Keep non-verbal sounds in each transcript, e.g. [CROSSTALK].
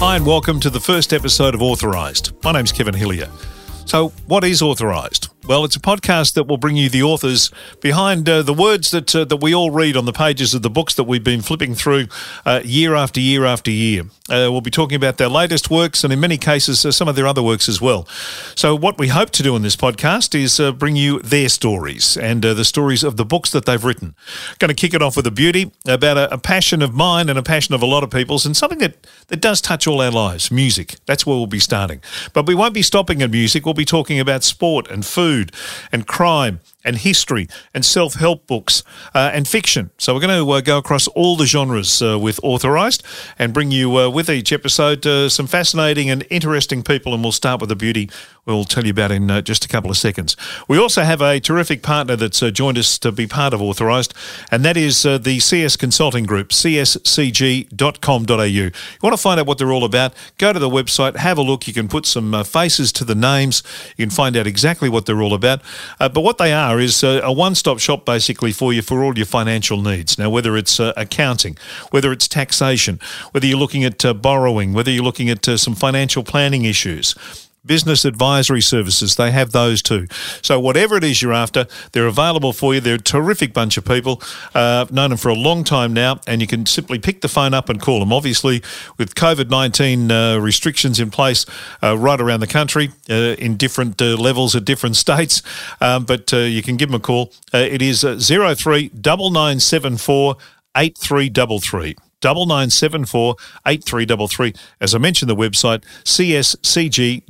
Hi, and welcome to the first episode of Authorised. My name's Kevin Hillier. So, what is Authorised? Well, it's a podcast that will bring you the authors behind uh, the words that uh, that we all read on the pages of the books that we've been flipping through uh, year after year after year. Uh, we'll be talking about their latest works and, in many cases, uh, some of their other works as well. So, what we hope to do in this podcast is uh, bring you their stories and the stories of the books that they've written. Going to kick it off with a beauty about a, a passion of mine and a passion of a lot of people's, and something that that does touch all our lives: music. That's where we'll be starting. But we won't be stopping at music. We'll be talking about sport and food food and crime and history and self help books uh, and fiction. So we're going to uh, go across all the genres uh, with Authorised and bring you uh, with each episode uh, some fascinating and interesting people. And we'll start with the beauty we'll tell you about in uh, just a couple of seconds. We also have a terrific partner that's joined us to be part of Authorised, and that is the CS Consulting Group, cscg.com.au. You want to find out what they're all about? Go to the website, have a look. You can put some faces to the names. You can find out exactly what they're all about. but what they are is a, a one stop shop basically for you for all your financial needs. Now, whether it's uh, accounting, whether it's taxation, whether you're looking at uh, borrowing, whether you're looking at uh, some financial planning issues, business advisory services. They have those too. So whatever it is you're after, they're available for you. They're a terrific bunch of people. Uh, I've known them for a long time now, and you can simply pick the phone up and call them. Obviously, with COVID 19 uh, restrictions in place uh, right around the country uh, in different uh, levels at different [LAUGHS] states, um, but uh, you can give them a call. it is 03 9974 8333 double nine seven four eight three double three. As I mentioned, the website cscg.com.au.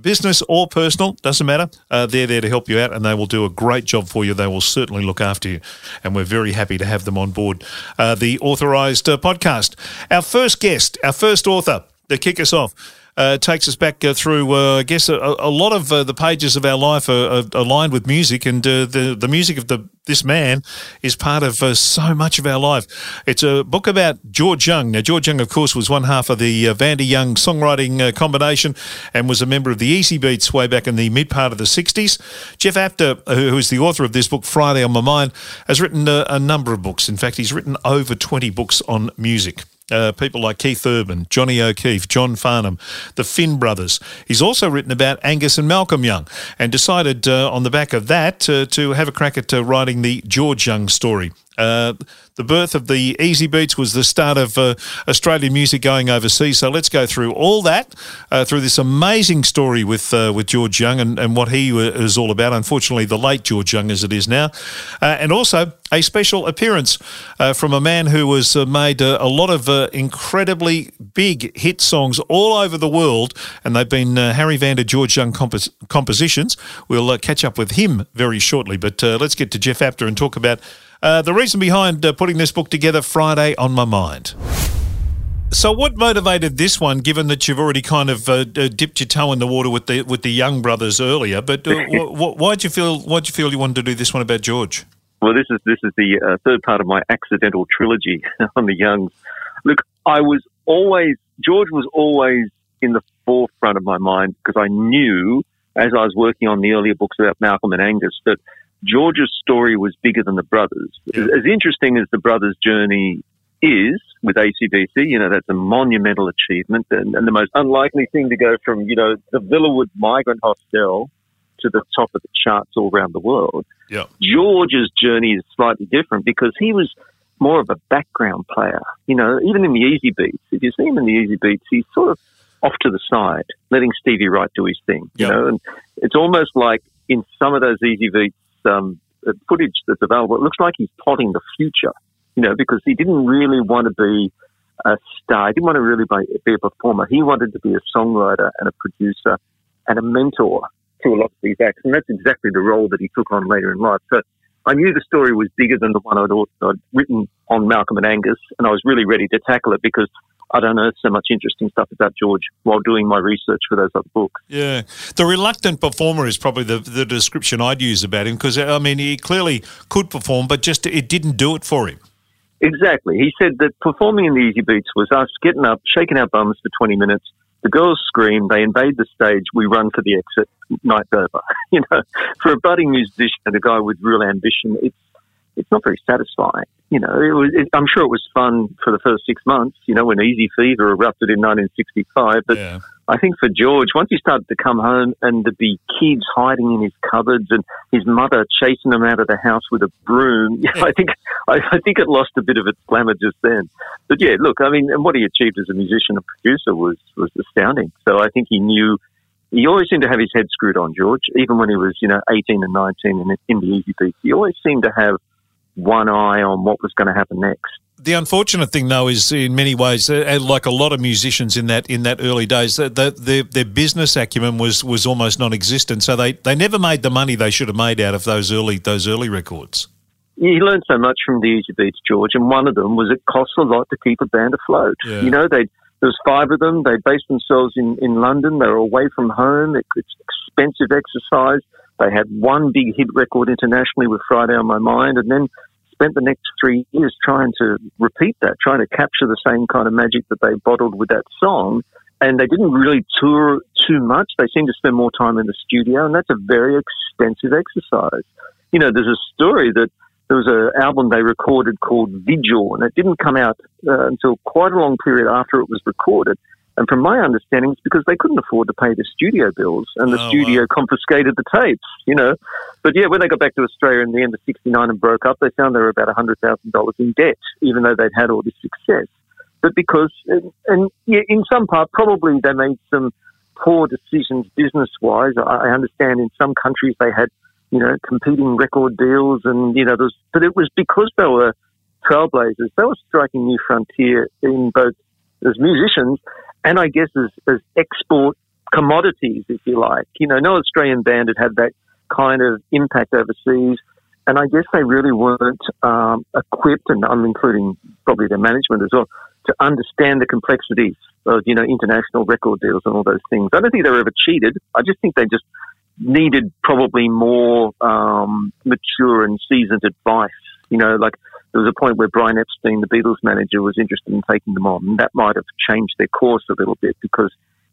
Business or personal, doesn't matter. Uh, they're there to help you out and they will do a great job for you. They will certainly look after you. And we're very happy to have them on board uh, the authorised uh, podcast. Our first guest, our first author to kick us off uh, takes us back uh, through, uh, I guess, a, a lot of uh, the pages of our life are, are aligned with music, and uh, the the music of the this man is part of uh, so much of our life. It's a book about George Young. Now, George Young, of course, was one half of the uh, Vanda Young songwriting combination and was a member of the Easy Beats way back in the mid part of the 60s. Jeff Apter, who is the author of this book, Friday on My Mind, has written a number of books. In fact, he's written over 20 books on music. Uh, people like Keith Urban, Johnny O'Keefe, John Farnham, the Finn brothers. He's also written about Angus and Malcolm Young and decided uh, on the back of that uh, to have a crack at uh, writing the George Young story. Uh, the birth of the Easy Beats was the start of uh, Australian music going overseas. So let's go through all that, uh, through this amazing story with uh, with George Young and, and what he is all about. Unfortunately, the late George Young as it is now. Uh, and also a special appearance uh, from a man who has made a lot of incredibly big hit songs all over the world. And they've been Harry Vanda George Young compos- compositions. We'll catch up with him very shortly. But let's get to Jeff Apter and talk about uh, the reason behind uh, putting this book together, Friday on my mind. So, what motivated this one? Given that you've already kind of uh, dipped your toe in the water with the with the Young brothers earlier, but uh, [LAUGHS] why did you feel why'd you feel you wanted to do this one about George? Well, this is this is the uh, third part of my accidental trilogy [LAUGHS] on the Youngs. Look, I was always George was always in the forefront of my mind because I knew as I was working on the earlier books about Malcolm and Angus that George's story was bigger than the brothers. Yeah. As interesting as the brothers' journey is with ACDC, you know, that's a monumental achievement and, and, the most unlikely thing to go from, you know, the Villawood migrant hostel to the top of the charts all around the world. Yeah. George's journey is slightly different because he was more of a background player. You know, even in the Easy Beats, if you see him in the Easy Beats, he's sort of off to the side, letting Stevie Wright do his thing, you know, and it's almost like in some of those Easybeats um, footage that's available, it looks like he's plotting the future, you know, because he didn't really want to be a star. He didn't want to really be a performer. He wanted to be a songwriter and a producer and a mentor to a lot of these acts. And that's exactly the role that he took on later in life. So I knew the story was bigger than the one I'd, I'd written on Malcolm and Angus, and I was really ready to tackle it because I'd unearthed so much interesting stuff about George while doing my research for those other books. Yeah. The reluctant performer is probably the, the description I'd use about him because, I mean, he clearly could perform, but just it didn't do it for him. Exactly. He said that performing in the Easybeats was us getting up, shaking our bums for 20 minutes. The girls scream, they invade the stage, we run for the exit, night's over. [LAUGHS] you know, for a budding musician and a guy with real ambition, it's it's not very satisfying. You know, it was, it, I'm sure it was fun for the first six months, you know, when Easy Fever erupted in 1965. But yeah. I think for George, once he started to come home and to be kids hiding in his cupboards and his mother chasing him out of the house with a broom, [LAUGHS] yeah. I think I, I, think it lost a bit of its glamour just then. But yeah, look, I mean, and what he achieved as a musician and producer was was astounding. So I think he knew he always seemed to have his head screwed on, George, even when he was, you know, 18 and 19 in, in the Easy Beats. He always seemed to have one eye on what was going to happen next. The unfortunate thing, though, is in many ways, uh, uh like a lot of musicians in that in that early days, that the, their, their business acumen was was almost non-existent. So they, they never made the money they should have made out of those early those early records. He learned so much from the Easy Beats, George, and one of them was it costs a lot to keep a band afloat. Yeah. You know, they there was five of them. They based themselves in, in London. They were away from home. It, it's expensive exercise. They had one big hit record internationally with Friday on My Mind, and then spent the next three years trying to repeat that, trying to capture the same kind of magic that they bottled with that song. And they didn't really tour too much. They seemed to spend more time in the studio, and that's a very expensive exercise. You know, there's a story that there was an album they recorded called Vigil, and it didn't come out uh, until quite a long period after it was recorded. And from my understanding, it's because they couldn't afford to pay the studio bills, and the oh, studio wow. confiscated the tapes. You know, but yeah, when they got back to Australia in the end of '69 and broke up, they found they were about hundred thousand dollars in debt, even though they'd had all this success. But because, and, and yeah, in some part, probably they made some poor decisions business wise. I understand in some countries they had, you know, competing record deals, and you know, there was, but it was because they were trailblazers. They were striking new frontier in both as musicians and I guess as, as export commodities, if you like. You know, no Australian band had had that kind of impact overseas. And I guess they really weren't um, equipped, and I'm including probably their management as well, to understand the complexities of, you know, international record deals and all those things. I don't think they were ever cheated. I just think they just needed probably more um, mature and seasoned advice. You know, like there was a point where Brian Epstein, the Beatles manager, was interested in taking them on. And that might have changed their course a little bit because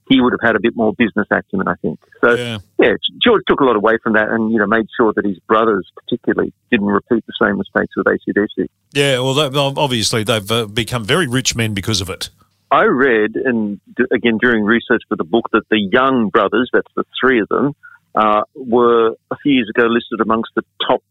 he would have had a bit more business acumen, I think. So, yeah. yeah, George took a lot away from that and, you know, made sure that his brothers particularly didn't repeat the same mistakes with ACDC. Yeah, well, obviously they've uh, become very rich men because of it. I read, and again during research for the book, that the Young brothers, that's the three of them, uh, were a few years ago listed amongst the top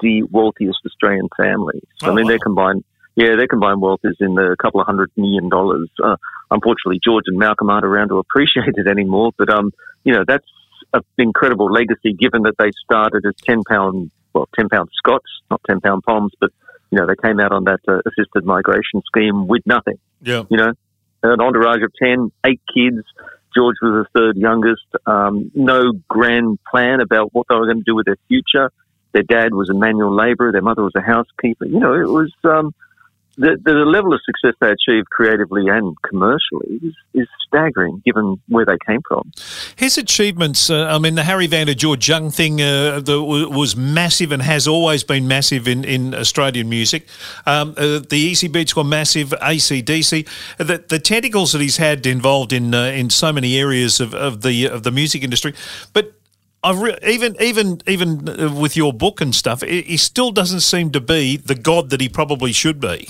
the wealthiest Australian families. Oh, I mean, wow. their combined, yeah, their combined wealth is in the couple of hundred million dollars. Uh, unfortunately, George and Malcolm aren't around to appreciate [LAUGHS] it anymore. But um, you know, that's an incredible legacy, given that they started as ten pound, well, ten pound Scots, not ten pound Poms, but you know, they came out on that uh, assisted migration scheme with nothing. Yeah, you know, an entourage of ten, eight kids. George was the third youngest. Um, no grand plan about what they were going to do with their future. Their dad was a manual labourer. Their mother was a housekeeper. You know, it was um, the, the level of success they achieved creatively and commercially is, is staggering given where they came from. His achievements, uh, I mean, the Harry Vanda George Young thing uh, the, was massive and has always been massive in, in Australian music. Um, uh, the Easy Beats were massive, ACDC. The, the tentacles that he's had involved in uh, in so many areas of, of the of the music industry. But I've re- even even even uh, with your book and stuff, he still doesn't seem to be the god that he probably should be.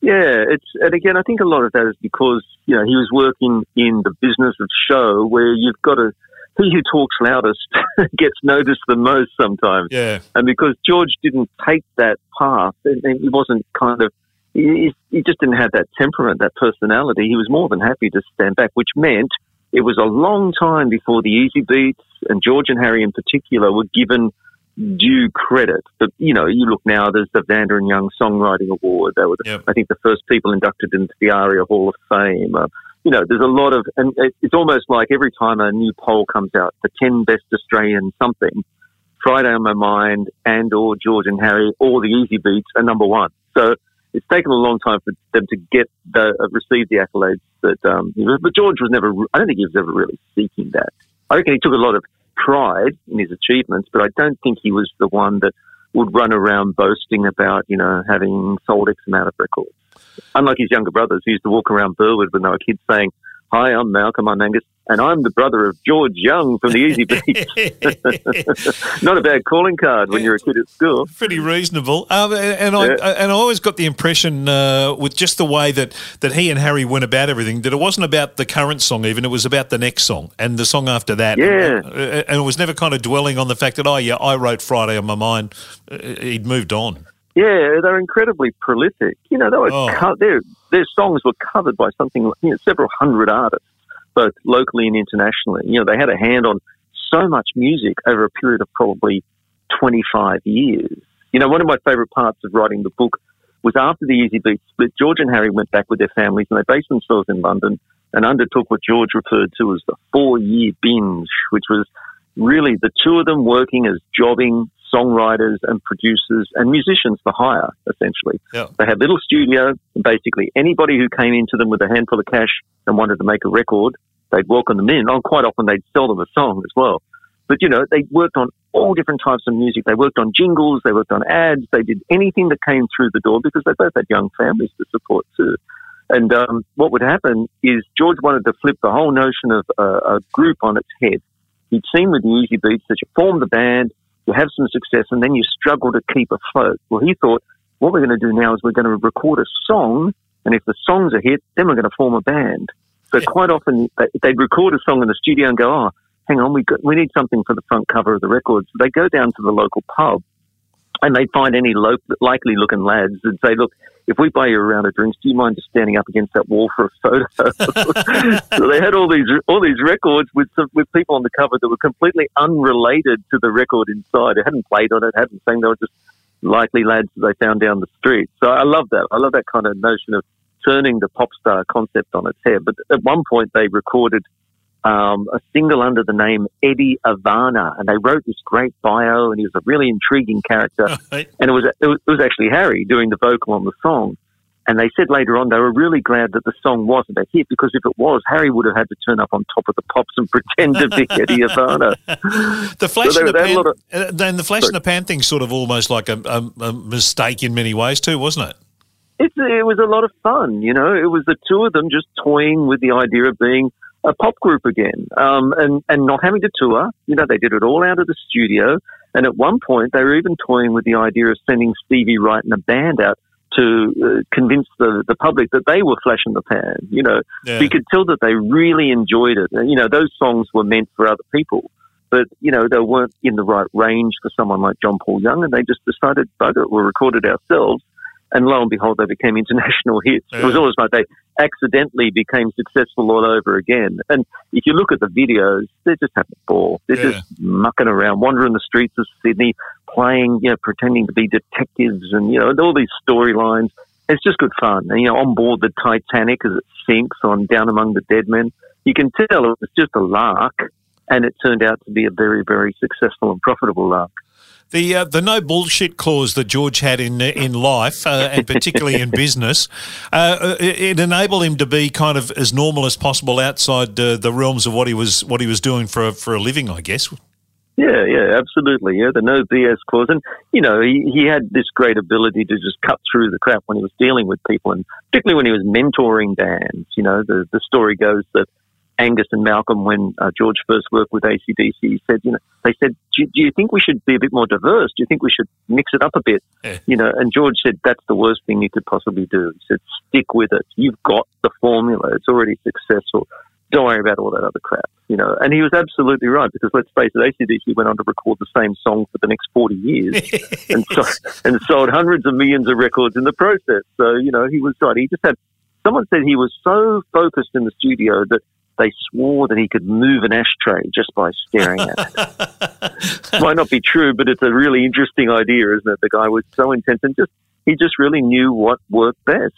Yeah, it's and again, I think a lot of that is because you know he was working in the business of show where you've got to he who talks loudest [LAUGHS] gets noticed the most sometimes. Yeah, and because George didn't take that path, he wasn't kind of he, he just didn't have that temperament, that personality. He was more than happy to stand back, which meant it was a long time before the Easy Beats and George and Harry in particular were given due credit. But you know, you look now. There's the Vanda and Young Songwriting Award. They were, the, yep. I think, the first people inducted into the ARIA Hall of Fame. Uh, you know, there's a lot of, and it's almost like every time a new poll comes out, the ten best Australian something, Friday on My Mind and or George and Harry or the Easy Beats are number one. So it's taken a long time for them to get the uh, receive the accolades that. Um, but George was never. I don't think he was ever really seeking that. I reckon he took a lot of pride in his achievements, but I don't think he was the one that would run around boasting about you know having sold X amount of records. Unlike his younger brothers, who used to walk around Burwood when they were kids saying, "Hi, I'm Malcolm. I'm Angus. And I'm the brother of George Young from the Easy Beats. [LAUGHS] Not a bad calling card when you're a kid at school. Pretty reasonable. Um, and, I, yeah. and I always got the impression uh, with just the way that, that he and Harry went about everything that it wasn't about the current song even, it was about the next song and the song after that. Yeah. And, uh, and it was never kind of dwelling on the fact that, oh, yeah, I wrote Friday on my mind. Uh, he'd moved on. Yeah, they're incredibly prolific. You know, they were oh. co- their their songs were covered by something you know, several hundred artists both locally and internationally. You know, they had a hand on so much music over a period of probably 25 years. You know, one of my favorite parts of writing the book was after the Easy Beats split, George and Harry went back with their families and they based themselves in London and undertook what George referred to as the four year binge, which was really the two of them working as jobbing songwriters and producers and musicians for hire, essentially. Yeah. They had little studio, and basically anybody who came into them with a handful of cash and wanted to make a record, they'd welcome them in. Oh, quite often they'd sell them a song as well. But, you know, they worked on all different types of music. They worked on jingles, they worked on ads, they did anything that came through the door because they both had young families to support too. And um, what would happen is George wanted to flip the whole notion of a group on its head. He'd seen with the Easy Beats that you form the band, you have some success, and then you struggle to keep afloat. Well, he thought, what we're going to do now is we're going to record a song, and if the song's a hit, then we're going to form a band. So quite often they'd record a song in the studio and go, oh, hang on, we got, we need something for the front cover of the record. So they go down to the local pub and they'd find any lo- likely looking lads and say, look, if we buy you a round of drinks, do you mind just standing up against that wall for a photo? [LAUGHS] so they had all these all these records with some, with people on the cover that were completely unrelated to the record inside. They hadn't played on it, hadn't sang. They were just likely lads that they found down the street. So I love that. I love that kind of notion of turning the pop star concept on its head. But at one point, they recorded um, a single under the name Eddie Ivana, and they wrote this great bio, and he was a really intriguing character. [LAUGHS] And it was, it was it was actually Harry doing the vocal on the song. And they said later on they were really glad that the song wasn't a hit because if it was, Harry would have had to turn up on top of the pops and pretend to be [LAUGHS] Eddie Ivana. the flash so and the pan, of, uh, then the flash sorry. and the pan thing's sort of almost like a, a, a, mistake in many ways too, wasn't it? It's, it was a lot of fun, you know. It was the two of them just toying with the idea of being a pop group again, um, and and not having to tour. You know, they did it all out of the studio. And at one point, they were even toying with the idea of sending Stevie Wright and a band out to uh, convince the, the public that they were Flash and the Pan. You know, yeah. we could tell that they really enjoyed it. You know, those songs were meant for other people, but you know they weren't in the right range for someone like John Paul Young, and they just decided, bugger it, we'll record it ourselves and lo and behold, they became international [LAUGHS] hits. Yeah. It was almost like they accidentally became successful all over again. And if you look at the videos, they're just having a ball. They're yeah. just mucking around, wandering the streets of Sydney, playing, you know, pretending to be detectives and, you know, all these storylines. It's just good fun. And, you know, on board the Titanic as it sinks on Down Among the Dead Men, you can tell it was just a lark and it turned out to be a very, very successful and profitable lark. The uh, the no bullshit clause that George had in in life, uh, and particularly in [LAUGHS] business, uh, it, enabled him to be kind of as normal as possible outside uh, the realms of what he was what he was doing for a, for a living, I guess. Yeah, yeah, absolutely. Yeah, the no BS clause, and you know, he, he had this great ability to just cut through the crap when he was dealing with people, and particularly when he was mentoring bands. You know, the the story goes that Angus and Malcolm, when uh, George first worked with ACDC, said, you know, they said, do, do, you think we should be a bit more diverse? Do you think we should mix it up a bit? Yeah. You know, and George said, that's the worst thing you could possibly do. He said, stick with it. You've got the formula. It's already successful. Don't worry about all that other crap, you know. And he was absolutely right because let's face it, ACDC went on to record the same song for the next 40 years [LAUGHS] and, so, and sold hundreds of millions of records in the process. So, you know, he was right. He just had, someone said he was so focused in the studio that they swore that he could move an ashtray just by staring at it. [LAUGHS] Might not be true, but it's a really interesting idea, isn't it? The guy was so intense and just he just really knew what worked best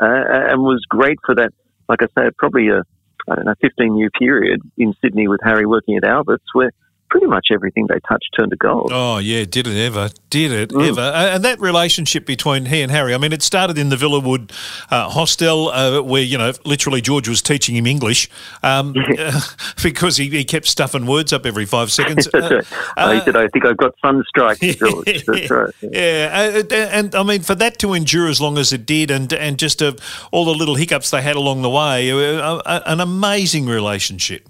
uh, and was great for that. Like I say, probably a I don't know, 15 year period in Sydney with Harry working at Albert's where pretty much everything they touched turned to gold. Oh yeah, did it ever? Did it mm. ever? And that relationship between he and Harry. I mean, it started in the Villawood uh, hostel uh, where you know literally George was teaching him English um, [LAUGHS] uh, [LAUGHS] because he, he, kept stuffing words up every five seconds. [LAUGHS] That's right. Uh, he said, "I think I've got sunstrike." George. That's right. Yeah, uh, and I mean for that to endure as long as it did, and and just all the little hiccups they had along the way, uh, an amazing relationship.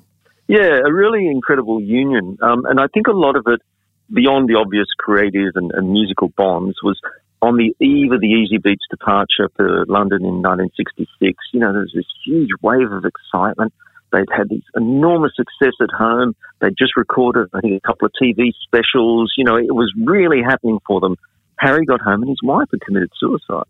Yeah, a really incredible union. Um, and I think a lot of it, beyond the obvious creative and, and, musical bonds, was on the eve of the Easybeats departure for London in 1966. You know, there was this huge wave of excitement. They'd had this enormous success at home. They'd just recorded, I think, a couple of TV specials. You know, it was really happening for them. Harry got home and his wife had committed suicide.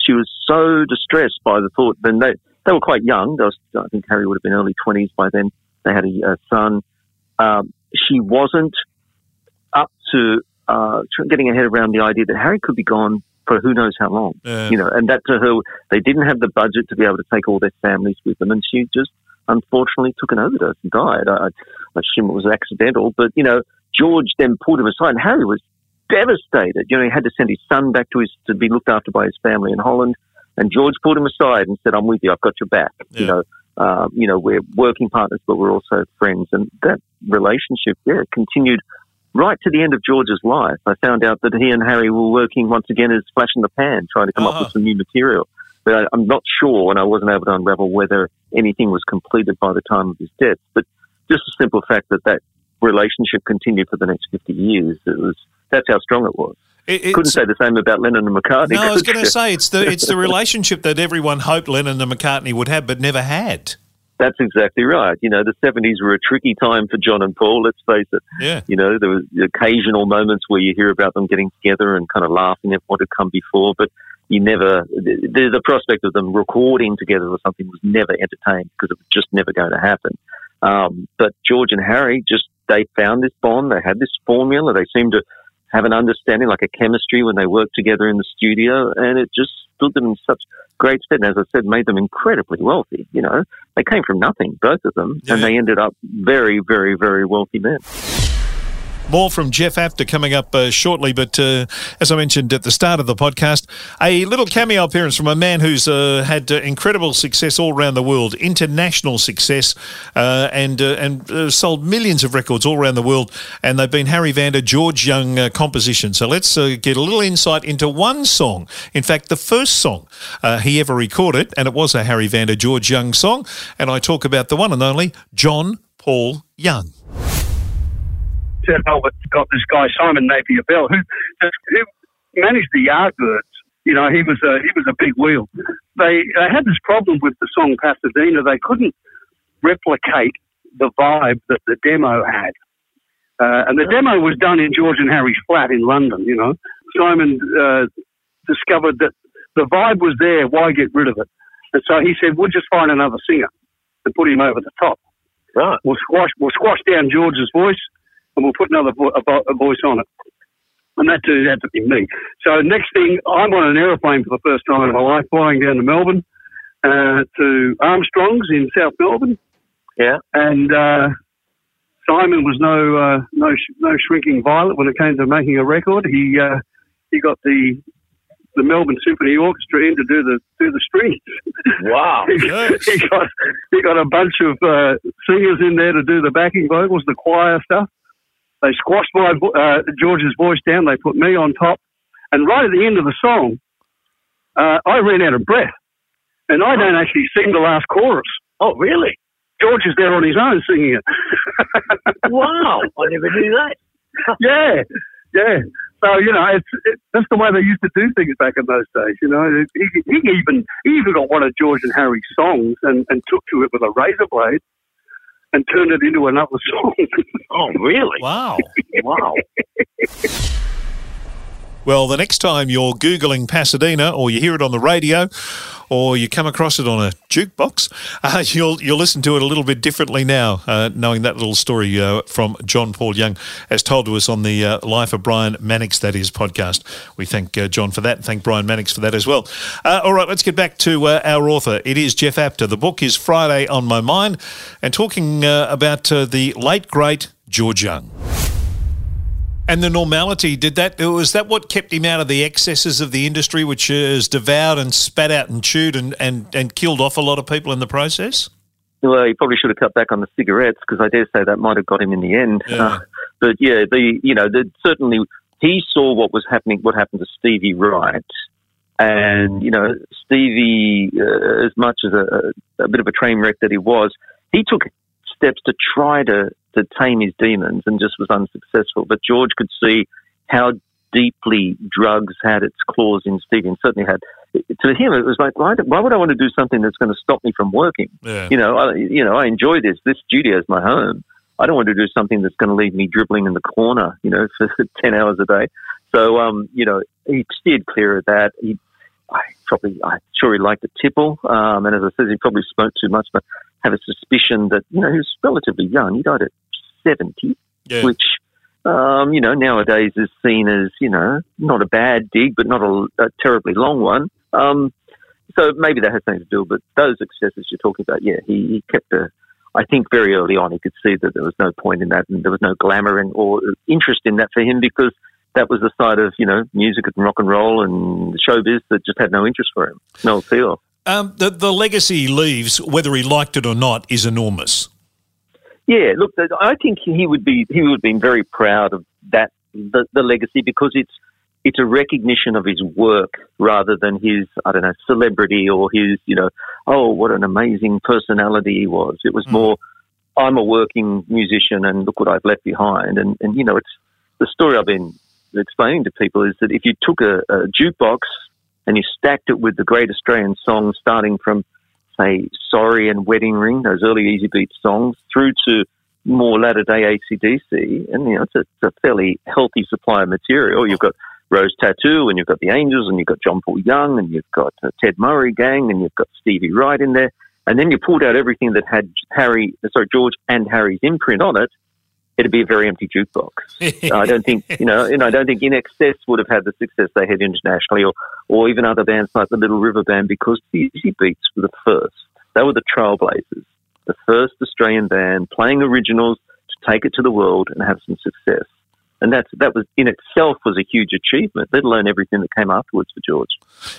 She was so distressed by the thought. Then they they were quite young. Was, I think Harry would have been early twenties by then. They had a, a son. Um, she wasn't up to uh, getting her head around the idea that Harry could be gone for who knows how long. You know, and that to her, they didn't have the budget to be able to take all their families with them, and she just unfortunately took an overdose and died. I, I assume it was accidental, but you know, George then pulled him aside, and Harry was devastated. You know, he had to send his son back to his to be looked after by his family in Holland, and George pulled him aside and said, "I'm with you. I've got your back." Yeah. You know, uh, you know, we're working partners, but we're also friends, and that relationship, yeah, continued right to the end of George's life. I found out that he and Harry were working once again as Flash and the Pan, trying to come uh-huh. up with uh-huh. some new material. But I, I'm not sure, and I wasn't able to unravel whether anything was completed by the time of his death. But just the simple fact that that relationship continued for the next 50 years, it was that's how strong it was. It, Couldn't say the same about Lennon and McCartney. No, I was going to say it's the it's the relationship that everyone hoped Lennon and McCartney would have, but never had. That's exactly right. You know, the 70s were a tricky time for John and Paul, let's face it. Yeah. You know, there was occasional moments where you hear about them getting together and kind of laughing at what had come before, but you never, the, the prospect of them recording together or something was never entertained because it was just never going to happen. Um, but George and Harry just, they found this bond, they had this formula, they seemed to have an understanding, like a chemistry when they worked together in the studio, and it just stood them in such great stead. And as I said, made them incredibly wealthy. You know, they came from nothing, both of them, yeah. and they ended up very, very, very wealthy men. More from Jeff Apter coming up uh, shortly, but uh, as I mentioned at the start of the podcast, a little cameo appearance from a man who's uh, had uh, incredible success all around the world, international success, uh, and and sold millions of records all around the world. And they've been Harry Vanda, George Young composition. So let's get a little insight into one song. In fact, the first song he ever recorded, and it was a Harry Vanda, George Young song. And I talk about the one and only John Paul Young. Melbourne's got this guy Simon Napier Bell who who managed the Yardbirds. You know, he was a he was a big wheel. They they had this problem with the song Pasadena. They couldn't replicate the vibe that the demo had. Uh, and the demo was done in George and Harry's flat in London, you know. Simon uh, discovered that the vibe was there, why get rid of it? And so he said, we'll just find another singer and put him over the top. Right. We'll squash, we'll squash down George's voice and we'll put another vo- a, voice on it. And that turned out to be me. So next thing, I'm on an aeroplane for the first time in my life, flying down to Melbourne uh, to Armstrong's in South Melbourne. Yeah. And uh, Simon was no uh, no no shrinking violet when it came to making a record. He uh, he got the the Melbourne Symphony Orchestra in to do the do the strings. Wow! [LAUGHS] he, yes. he, got he got a bunch of uh, singers in there to do the backing vocals, the choir stuff. They squashed my uh, George's voice down. They put me on top, and right at the end of the song, uh, I ran out of breath, and I don't actually sing the last chorus. Oh, really? George is there on his own singing it. [LAUGHS] wow! I never knew that. [LAUGHS] yeah, yeah. So you know, it's it, that's the way they used to do things back in those days. You know, he, he even he even got one of George and Harry's songs and, and took to it with a razor blade and turned it into another song. oh, really? Wow. wow. [LAUGHS] Well, the next time you're Googling Pasadena or you hear it on the radio or you come across it on a jukebox, [LAUGHS] uh, you'll, you'll listen to it a little bit differently now, uh, knowing that little story uh, from John Paul Young as told to us on the uh, Life of Brian Mannix, that is, podcast. We thank uh, John for that and thank Brian Mannix for that as well. Uh, all right, let's get back to our author. It is Jeff Apter. The book is Friday on My Mind and talking about the late, great George Young. And the normality, did that, was that what kept him out of the excesses of the industry, which has devoured and spat out and chewed and, and, and killed off a lot of people in the process? Well, he probably should have cut back on the cigarettes because I dare say that might have got him in the end. Yeah. Uh, but yeah, the you know, the, certainly he saw what was happening, what happened to Stevie Wright, and you know, Stevie, uh, as much as a, a, bit of a train wreck that he was, he took steps to try to, to tame his demons and just was unsuccessful. But George could see how deeply drugs had its claws in Stevie and certainly had. To him, it was like, why, why would I want to do something that's going to stop me from working? Yeah. You know, I, you know, I enjoy this. This studio is my home. I don't want to do something that's going to leave me dribbling in the corner, you know, [LAUGHS] for 10 hours a day. So, um, you know, he steered clear of that. He, I probably, I'm sure he liked the tipple. Um, and as I said, he probably smoked too much, but have a suspicion that, you know, he was relatively young. He died at 70, Yeah. which, um, you know, nowadays is seen as, you know, not a bad dig, but not a, a terribly long one. Um, so maybe that has something to do, but those excesses you're talking about, yeah, he, he kept a, I think very early on he could see that there was no point in that and there was no glamour and, or interest in that for him because that was the side of, you know, music and rock and roll and showbiz that just had no interest for him, no appeal. Um, the, the legacy he leaves, whether he liked it or not, is enormous. Yeah, look, I think he would be he would have been very proud of that the, the legacy because it's it's a recognition of his work rather than his I don't know celebrity or his you know oh what an amazing personality he was. It was Mm. more I'm a working musician and look what I've left behind and and you know it's the story I've been explaining to people is that if you took a, a jukebox and you stacked it with the great Australian songs starting from say Sorry and Wedding Ring, those early Easy Beat songs, through to more latter day ACDC, and you know it's a, it's a fairly healthy supply of material. You've got Rose Tattoo, and you've got the Angels, and you've got John Paul Young, and you've got uh, Ted Mulry Gang, and you've got Stevie Wright in there, and then you pulled out everything that had Harry, sorry George and Harry's imprint on it. It'd be a very empty jukebox. [LAUGHS] I don't think you know, and I don't think INXS would have had the success they had internationally, or or even other bands like the Little River Band, because the Easy Beats were the first. They were the trailblazers, the first Australian band playing originals to take it to the world and have some success. And that's that was in itself was a huge achievement. Let alone everything that came afterwards for George.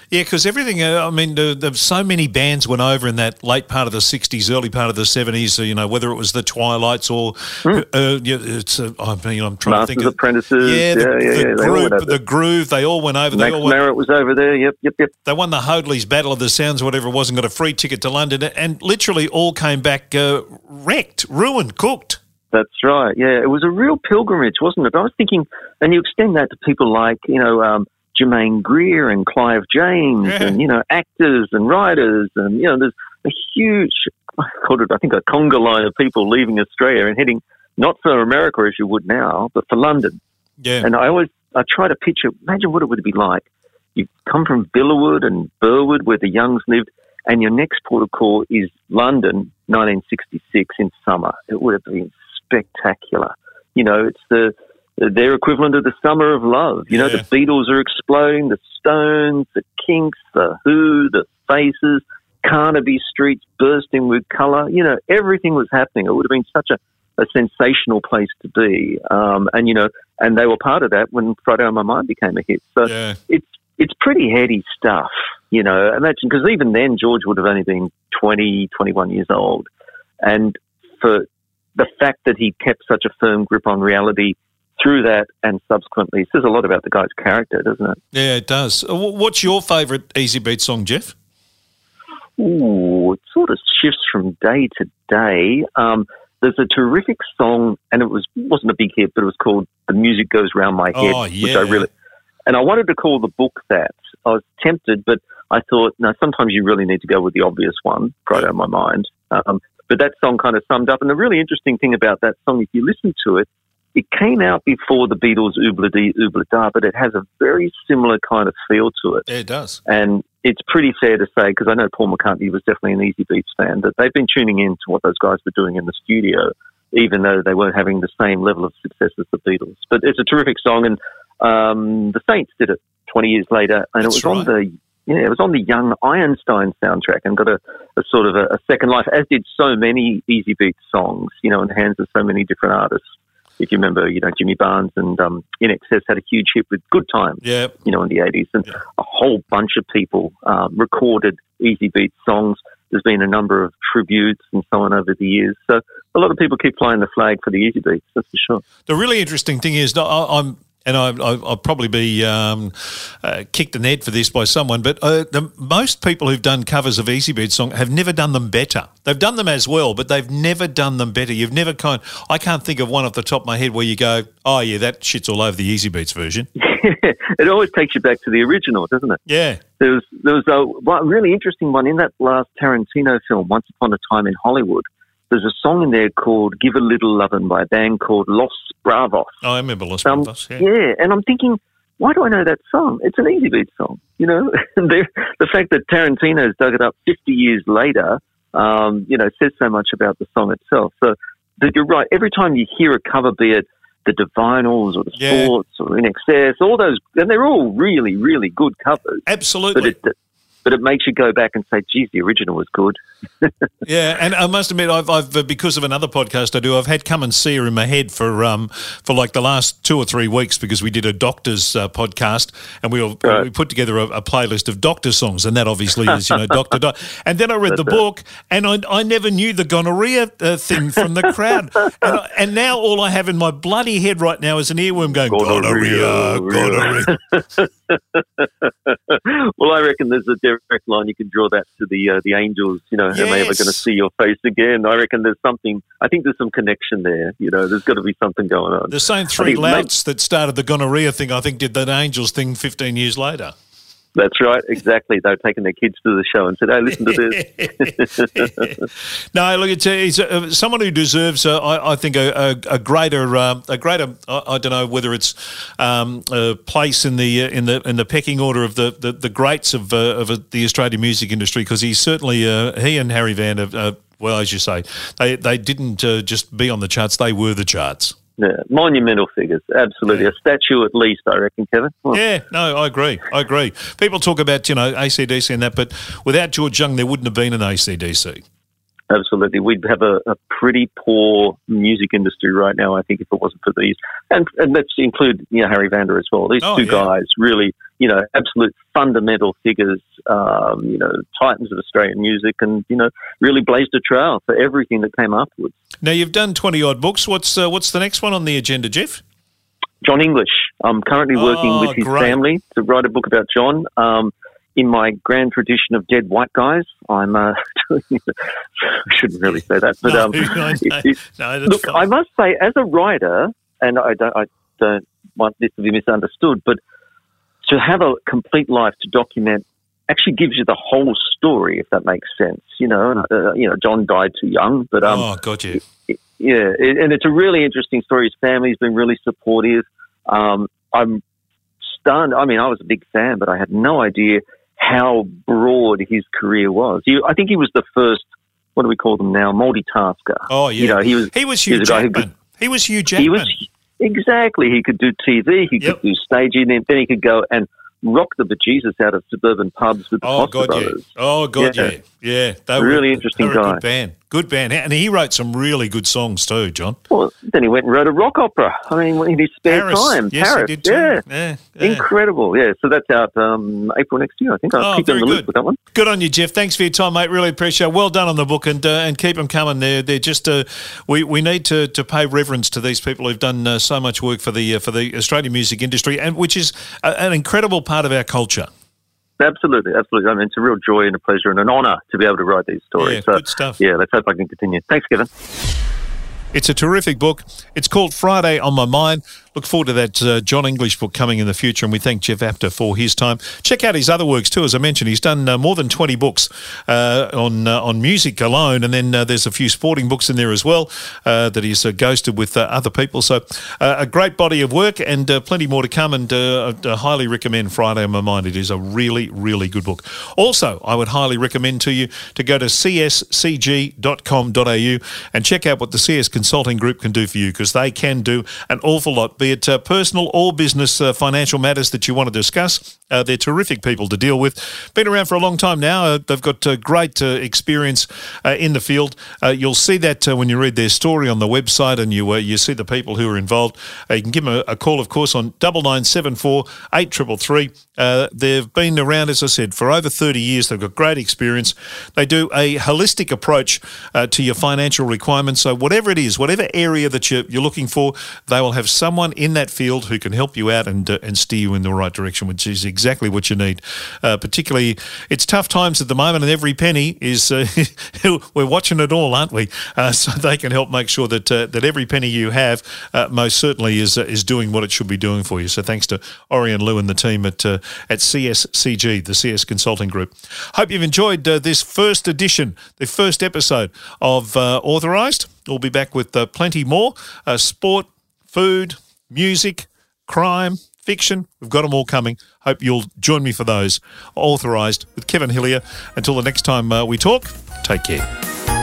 Yeah, because everything. Uh, I mean, there, there so many bands went over in that late part of the '60s, early part of the '70s. You know, whether it was the Twilights or uh, it's. Uh, I mean, I'm trying to think of Apprentices. Yeah, the, yeah, yeah, the yeah. Groove, the groove. They all went over. They all went, Merritt was over there. Yep, yep, yep. they won the Hoadley's Battle of the Sounds, whatever it was, and got a free ticket to London, and literally all came back uh, wrecked, ruined, cooked. That's right. Yeah, it was a real pilgrimage, wasn't it? I was thinking, and you extend that to people like you know um, Germaine Greer and Clive James, Yeah. and you know actors and writers, and you know there's a huge, I called it, I think, a conga line of people leaving Australia and heading not for America as you would now, but for London. Yeah, And I always I try to picture, imagine what it would be like. You come from Villawood and Burwood, where the Youngs lived, and your next port of call is London, 1966 in summer. It would have been spectacular. You know, it's the their equivalent of the summer of love. You know, Yeah. the Beatles are exploding, the Stones, the Kinks, the Who, the Faces, Carnaby streets bursting with colour. You know, everything was happening. It would have been such a, a sensational place to be. Um, and, you know, and they were part of that when Friday on My Mind became a hit. So yeah. it's it's pretty heady stuff, you know. Imagine because even then George would have only been 20, 21 years old, and for the fact that he kept such a firm grip on reality through that and subsequently says a lot about the guy's character, doesn't it? Yeah, it does. Uh, What's your favourite Easy Beat song, Jeff? Ooh, it sort of shifts from day to day. Um, there's a terrific song, and it was wasn't a big hit, but it was called "The Music Goes Round My Head," Oh, which. I really and I wanted to call the book that. I was tempted, but I thought, no, sometimes you really need to go with the obvious one, right out of my mind. Um, but that song kind of summed up. And the really interesting thing about that song, if you listen to it, it came out before the Beatles' Oobla Dee Oobla Da, but it has a very similar kind of feel to it. It does. And it's pretty fair to say, because I know Paul McCartney was definitely an Easy Beats fan, that they've been tuning in to what those guys were doing in the studio, even though they weren't having the same level of success as the Beatles. But it's a terrific song, and um, the Saints did it 20 years later, and That's it was on the yeah, it was on the Young Einstein soundtrack and got a, a sort of a, a second life, as did so many Easy Beats songs, you know, in the hands of so many different artists. If you remember, you know, Jimmy Barnes and um, INXS had a huge hit with Good Times Yeah, you know, in the 80s. And Yeah. a whole bunch of people um, recorded Easy Beat songs. There's been a number of tributes and so on over the years. So a lot of people keep flying the flag for the Easy Beats, that's for sure. The really interesting thing is, I'm and I, will probably be um, uh, kicked in the head for this by someone, but uh, the, most people who've done covers of Easybeats song have never done them better. They've done them as well, but they've never done them better. You've never kind. I can't think of one off the top of my head where you go, "Oh yeah, that shit's all over the Easy Beats version." [LAUGHS] it always takes you back to the original, doesn't it? Yeah. There was there was a really interesting one in that last Tarantino film, Once Upon a Time in Hollywood there's a song in there called "Give a Little Lovin'" by a band called Los Bravos. Oh, I remember Los um, Bravos. Yeah. yeah, and I'm thinking, why do I know that song? It's an Easybeats song, you know. [LAUGHS] the, the fact that Tarantino's dug it up 50 years later, um, you know, says so much about the song itself. So that you're right. Every time you hear a cover, be it the Divinyls or the yeah. Sports or INXS, all those, and they're all really, really good covers. Absolutely. But it, but it makes you go back and say, geez, the original was good. [LAUGHS] yeah, and I must admit, I've, I've, uh, because of another podcast I do, I've had come and see her in my head for um for like the last two or three weeks because we did a doctor's uh, podcast and we, all, right. we put together a, a, playlist of doctor songs, and that obviously is you know [LAUGHS] Doctor. Do- and then I read That's the book, and I, I never knew the gonorrhea uh, thing from the crowd, [LAUGHS] and, I, and, now all I have in my bloody head right now is an earworm going gonorrhea, gonorrhea. gonorrhea. well, I reckon there's a direct line you can draw that to the uh, the angels. You know, yes. am I ever going to see your face again? I reckon there's something. I think there's some connection there. You know, there's got to be something going on. The same three louts that started the gonorrhea thing, I think, did that angels thing 15 years later. That's right, exactly. They were taking their kids to the show and said, "Hey, listen to this." [LAUGHS] no, look, it's, he's uh, someone who deserves, uh, I, I, think, a, a, a greater, uh, a greater. I, I, don't know whether it's um, a place in the uh, in the in the pecking order of the the, the greats of uh, of the Australian music industry because he's certainly he and Harry Vanda. well, as you say, they they didn't just be on the charts; they were the charts. Yeah, monumental figures, absolutely. Yeah. A statue at least, I reckon, Kevin. Yeah, no, I agree. I agree. People talk about, you know, ACDC and that, but without George Young, there wouldn't have been an ACDC. Absolutely. We'd have a, a pretty poor music industry right now, I think, if it wasn't for these. And, and let's include, you know, Harry Vanda as well. These oh, two yeah. guys really, you know, absolute fundamental figures, um, you know, titans of Australian music and, you know, really blazed a trail for everything that came afterwards. Now, you've done 20 odd books. What's, uh, what's the next one on the agenda, Jeff? Jon English. I'm currently working oh, with his great. family to write a book about Jon. Um, in my grand tradition of dead white guys, I'm uh, [LAUGHS] I shouldn't really say that, but [LAUGHS] no, um, [LAUGHS] no, it, no, look, fine. I must say, as a writer, and I don't, I don't want this to be misunderstood, but to have a complete life to document actually gives you the whole story, if that makes sense. You know, uh, you know, Jon died too young, but um, oh, got you. Yeah, and it's a really interesting story. His family's been really supportive. Um, I'm stunned. I mean, I was a big fan, but I had no idea how broad his career was. He, I think he was the first. What do we call them now? Multitasker. Oh yeah, you know, he was. He was Hugh he was Jackman. Could, he was Hugh Jackman. He was exactly. He could do TV. He yep. could do staging, and then he could go and rock the bejesus out of suburban pubs with the oh, God, brothers. Yeah. Oh god, yeah, yeah. yeah. really were, interesting guy. Good band. Good band, and he wrote some really good songs too, Jon. Well, then he went and wrote a rock opera. I mean, in his spare Paris. time, yes, Paris. He did too. Yeah. Yeah, yeah. incredible. Yeah, so that's out um, April next year. I think I'll oh, keep on the loop with that one. Good on you, Jeff. Thanks for your time, mate. Really appreciate. it. Well done on the book, and uh, and keep them coming. They're they're just uh, we we need to, to pay reverence to these people who've done uh, so much work for the uh, for the Australian music industry, and which is a, an incredible part of our culture. Absolutely, absolutely. I mean, it's a real joy and a pleasure and an honour to be able to write these stories. Yeah, so, good stuff. Yeah, let's hope I can continue. Thanks, Kevin. It's a terrific book. It's called Friday on My Mind. Look forward to that uh, Jon English book coming in the future, and we thank Jeff Apter for his time. Check out his other works too. As I mentioned, he's done uh, more than twenty books uh, on uh, on music alone, and then uh, there's a few sporting books in there as well uh, that he's ghosted with other people. So a great body of work, and plenty more to come. And I highly recommend Friday on My Mind. It is a really really good book. Also, I would highly recommend to you to go to cscg.com.au and check out what the CS Consulting Group can do for you because they can do an awful lot be it uh, personal or business uh, financial matters that you want to discuss. Uh, they're terrific people to deal with. Been around for a long time now. Uh, they've got uh, great uh, experience uh, in the field. Uh, you'll see that when you read their story on the website and you you see the people who are involved. you can give them a, a, call, of course, on double nine seven four eight triple three. They've been around, as I said, for over 30 years. They've got great experience. They do a holistic approach to your financial requirements. So whatever it is, whatever area that you're, you're looking for, they will have someone in that field who can help you out and, and steer you in the right direction, which is exactly what you need. Uh, particularly, it's tough times at the moment, and every penny is. Uh, [LAUGHS] we're watching it all, aren't we? Uh, so they can help make sure that uh, that every penny you have uh, most certainly is uh, is doing what it should be doing for you. So thanks to Orion Lou and the team at at CSCG, the CS Consulting Group. Hope you've enjoyed this first edition, the first episode of Authorised. We'll be back with plenty more sport, food, music, crime fiction. We've got them all coming. Hope you'll join me for those. Authorised with Kevin Hillier. Until the next time uh, we talk, take care.